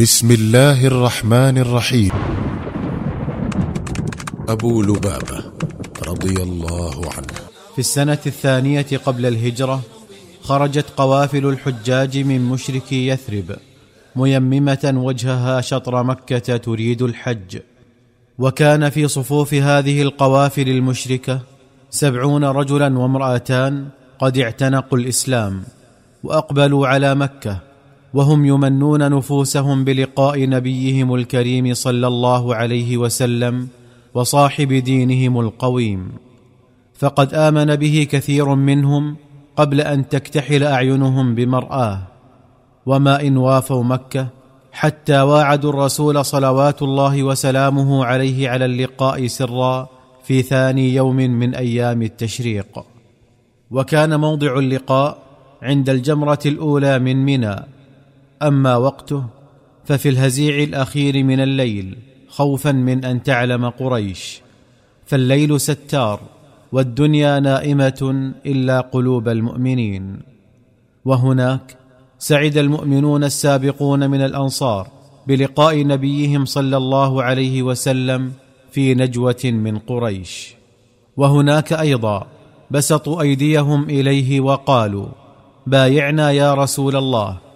بسم الله الرحمن الرحيم ابو لبابه رضي الله عنه في السنة الثانية قبل الهجرة خرجت قوافل الحجاج من مشركي يثرب ميممة وجهها شطر مكة تريد الحج. وكان في صفوف هذه القوافل المشركة سبعون رجلا وامرأتان قد اعتنقوا الإسلام وأقبلوا على مكة. وهم يمنون نفوسهم بلقاء نبيهم الكريم صلى الله عليه وسلم وصاحب دينهم القويم. فقد آمن به كثير منهم قبل أن تكتحل أعينهم بمرآة. وما إن وافوا مكة حتى واعدوا الرسول صلوات الله وسلامه عليه على اللقاء سرا في ثاني يوم من أيام التشريق. وكان موضع اللقاء عند الجمرة الأولى من منى. أما وقته ففي الهزيع الأخير من الليل خوفا من أن تعلم قريش. فالليل ستار والدنيا نائمة إلا قلوب المؤمنين. وهناك سعد المؤمنون السابقون من الأنصار بلقاء نبيهم صلى الله عليه وسلم في نجوة من قريش. وهناك أيضا بسطوا أيديهم إليه وقالوا بايعنا يا رسول الله.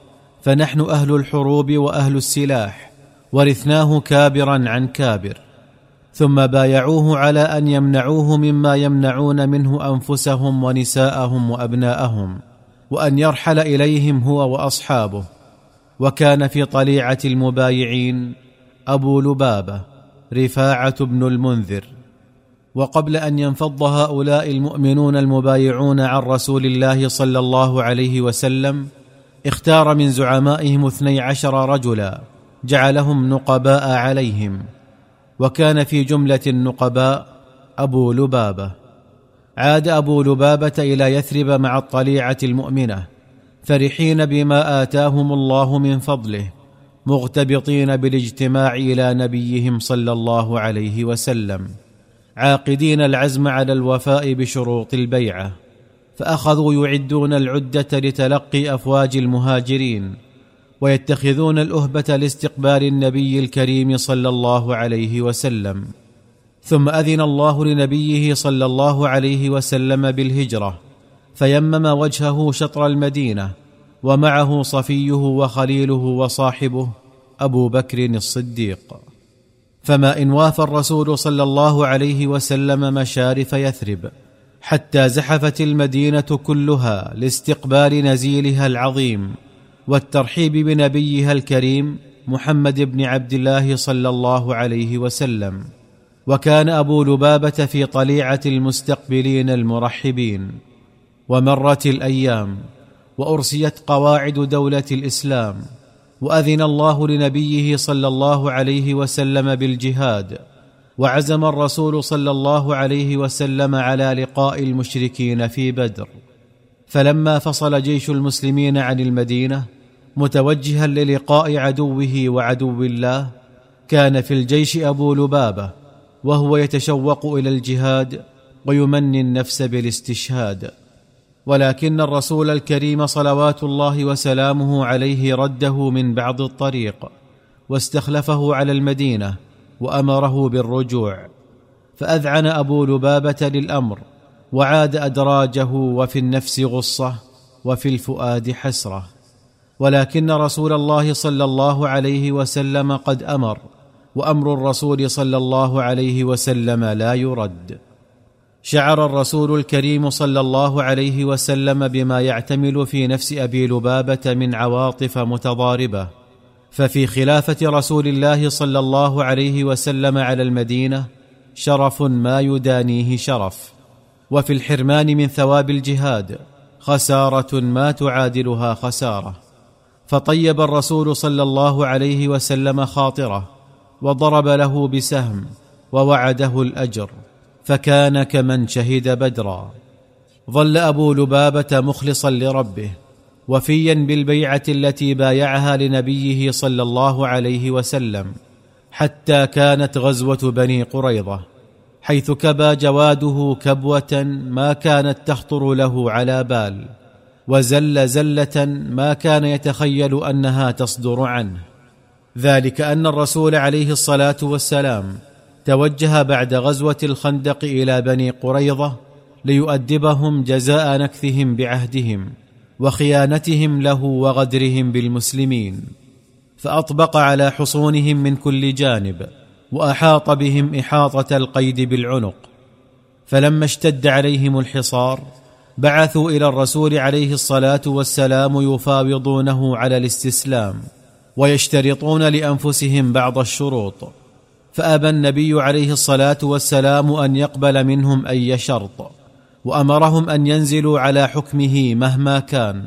فنحن أهل الحروب وأهل السلاح ورثناه كابرا عن كابر. ثم بايعوه على أن يمنعوه مما يمنعون منه أنفسهم ونساءهم وأبناءهم وأن يرحل إليهم هو وأصحابه. وكان في طليعة المبايعين أبو لبابة رفاعة بن المنذر. وقبل أن ينفض هؤلاء المؤمنون المبايعون عن رسول الله صلى الله عليه وسلم اختار من زعمائهم اثني عشر رجلا جعلهم نقباء عليهم وكان في جملة النقباء أبو لبابة. عاد أبو لبابة إلى يثرب مع الطليعة المؤمنة فرحين بما آتاهم الله من فضله مغتبطين بالاجتماع إلى نبيهم صلى الله عليه وسلم عاقدين العزم على الوفاء بشروط البيعة. فأخذوا يعدون العدة لتلقي أفواج المهاجرين ويتخذون الأهبة لاستقبال النبي الكريم صلى الله عليه وسلم. ثم أذن الله لنبيه صلى الله عليه وسلم بالهجرة فيمم وجهه شطر المدينة ومعه صفيه وخليله وصاحبه أبو بكر الصديق. فما إن وافى الرسول صلى الله عليه وسلم مشارف يثرب حتى زحفت المدينة كلها لاستقبال نزيلها العظيم والترحيب بنبيها الكريم محمد بن عبد الله صلى الله عليه وسلم. وكان أبو لبابة في طليعة المستقبلين المرحبين. ومرت الأيام وأرسيت قواعد دولة الإسلام. وأذن الله لنبيه صلى الله عليه وسلم بالجهاد. وعزم الرسول صلى الله عليه وسلم على لقاء المشركين في بدر. فلما فصل جيش المسلمين عن المدينة متوجها للقاء عدوه وعدو الله كان في الجيش أبو لبابة وهو يتشوق إلى الجهاد ويمني النفس بالاستشهاد. ولكن الرسول الكريم صلوات الله وسلامه عليه رده من بعض الطريق واستخلفه على المدينة وأمره بالرجوع فأذعن أبو لبابة للأمر وعاد أدراجه وفي النفس غصة وفي الفؤاد حسرة. ولكن رسول الله صلى الله عليه وسلم قد أمر وأمر الرسول صلى الله عليه وسلم لا يرد. شعر الرسول الكريم صلى الله عليه وسلم بما يعتمل في نفس أبي لبابة من عواطف متضاربة. ففي خلافة رسول الله صلى الله عليه وسلم على المدينة شرف ما يدانيه شرف وفي الحرمان من ثواب الجهاد خسارة ما تعادلها خسارة. فطيب الرسول صلى الله عليه وسلم خاطره وضرب له بسهم ووعده الأجر فكان كمن شهد بدرا. ظل أبو لبابة مخلصا لربه وفيا بالبيعة التي بايعها لنبيه صلى الله عليه وسلم حتى كانت غزوة بني قريظة حيث كبى جواده كبوة ما كانت تخطر له على بال وزل زلة ما كان يتخيل أنها تصدر عنه. ذلك أن الرسول عليه الصلاة والسلام توجه بعد غزوة الخندق إلى بني قريظة ليؤدبهم جزاء نكثهم بعهدهم. وخيانتهم له وغدرهم بالمسلمين فأطبق على حصونهم من كل جانب وأحاط بهم إحاطة القيد بالعنق. فلما اشتد عليهم الحصار بعثوا إلى الرسول عليه الصلاة والسلام يفاوضونه على الاستسلام ويشترطون لأنفسهم بعض الشروط. فأبى النبي عليه الصلاة والسلام أن يقبل منهم أي شرط. وأمرهم أن ينزلوا على حكمه مهما كان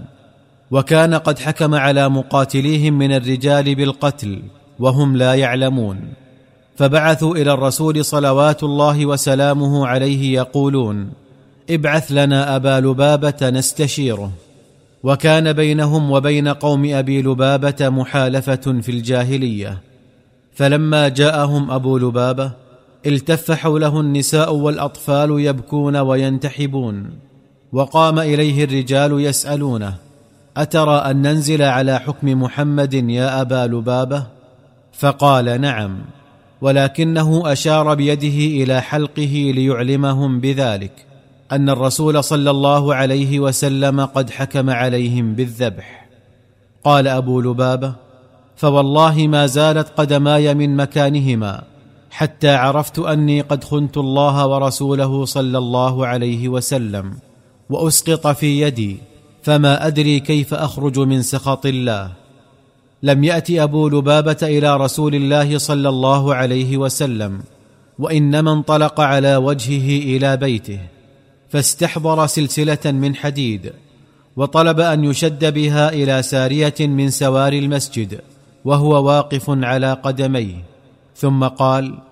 وكان قد حكم على مقاتليهم من الرجال بالقتل وهم لا يعلمون. فبعثوا إلى الرسول صلوات الله وسلامه عليه يقولون ابعث لنا أبا لبابة نستشيره. وكان بينهم وبين قوم أبي لبابة محالفة في الجاهلية. فلما جاءهم أبو لبابة التف حوله النساء والأطفال يبكون وينتحبون. وقام إليه الرجال يسألونه أترى أن ننزل على حكم محمد يا أبا لبابة؟ فقال نعم ولكنه أشار بيده إلى حلقه ليعلمهم بذلك أن الرسول صلى الله عليه وسلم قد حكم عليهم بالذبح. قال أبو لبابة فوالله ما زالت قدماي من مكانهما حتى عرفت أني قد خنت الله ورسوله صلى الله عليه وسلم وأسقط في يدي فما أدري كيف أخرج من سخط الله. لم يات أبو لبابة إلى رسول الله صلى الله عليه وسلم وإنما انطلق على وجهه إلى بيته فاستحضر سلسلة من حديد وطلب أن يشد بها إلى سارية من سواري المسجد وهو واقف على قدميه ثم قال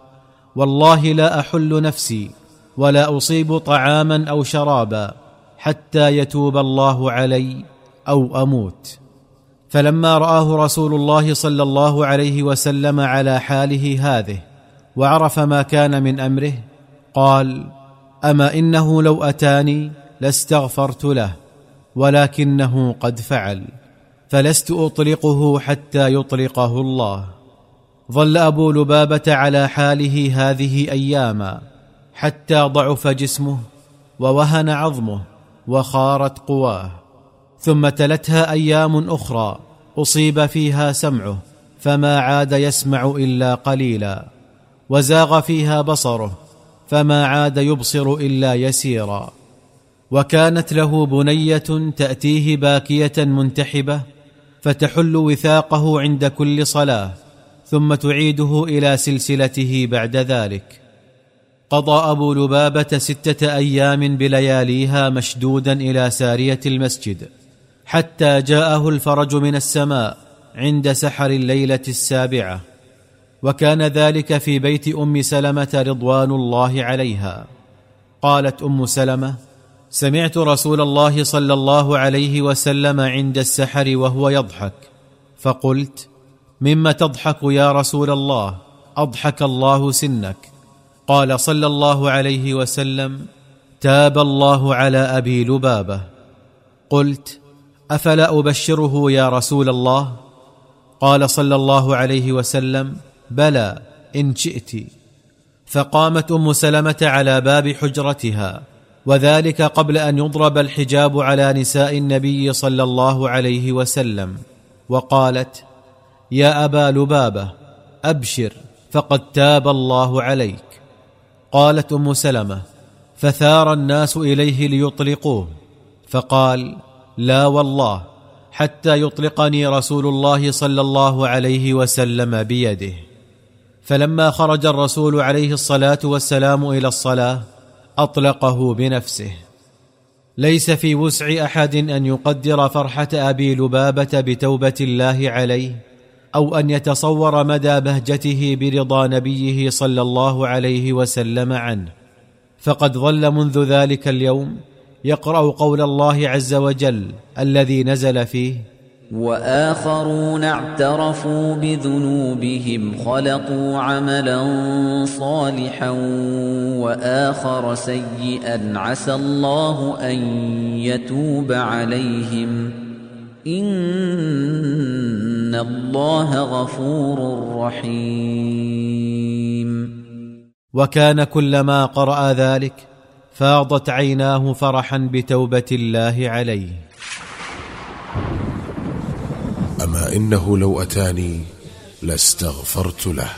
والله لا أحل نفسي ولا أصيب طعاما أو شرابا حتى يتوب الله علي أو أموت. فلما رآه رسول الله صلى الله عليه وسلم على حاله هذه وعرف ما كان من أمره قال أما إنه لو أتاني لاستغفرت له ولكنه قد فعل فلست أطلقه حتى يطلقه الله. ظل أبو لبابة على حاله هذه أياما حتى ضعف جسمه ووهن عظمه وخارت قواه. ثم تلتها أيام أخرى أصيب فيها سمعه فما عاد يسمع إلا قليلا. وزاغ فيها بصره فما عاد يبصر إلا يسيرا. وكانت له بنية تأتيه باكية منتحبة فتحل وثاقه عند كل صلاة. ثم تعيده إلى سلسلته بعد ذلك. قضى أبو لبابة ستة أيام بلياليها مشدودا إلى سارية المسجد حتى جاءه الفرج من السماء عند سحر الليلة السابعة. وكان ذلك في بيت أم سلمة رضوان الله عليها. قالت أم سلمة سمعت رسول الله صلى الله عليه وسلم عند السحر وهو يضحك. فقلت مم تضحك يا رسول الله أضحك الله سنك. قال صلى الله عليه وسلم تاب الله على أبي لبابة. قلت أفلا أبشره يا رسول الله؟ قال صلى الله عليه وسلم بلى إن شئت. فقامت أم سلمة على باب حجرتها وذلك قبل أن يضرب الحجاب على نساء النبي صلى الله عليه وسلم. وقالت يا أبا لبابة أبشر فقد تاب الله عليك. قالت أم سلمة فثار الناس إليه ليطلقوه. فقال لا والله حتى يطلقني رسول الله صلى الله عليه وسلم بيده. فلما خرج الرسول عليه الصلاة والسلام إلى الصلاة أطلقه بنفسه. ليس في وسع أحد أن يقدر فرحة أبي لبابة بتوبة الله عليه أو أن يتصور مدى بهجته برضا نبيه صلى الله عليه وسلم عنه. فقد ظل منذ ذلك اليوم يقرأ قول الله عز وجل الذي نزل فيه وآخرون اعترفوا بذنوبهم خلقوا عملا صالحا وآخر سيئا عسى الله أن يتوب عليهم. إن الله غفور رحيم. وكان كلما قرأ ذلك فاضت عيناه فرحا بتوبة الله عليه. أما إنه لو أتاني لاستغفرت له.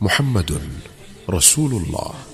محمد رسول الله.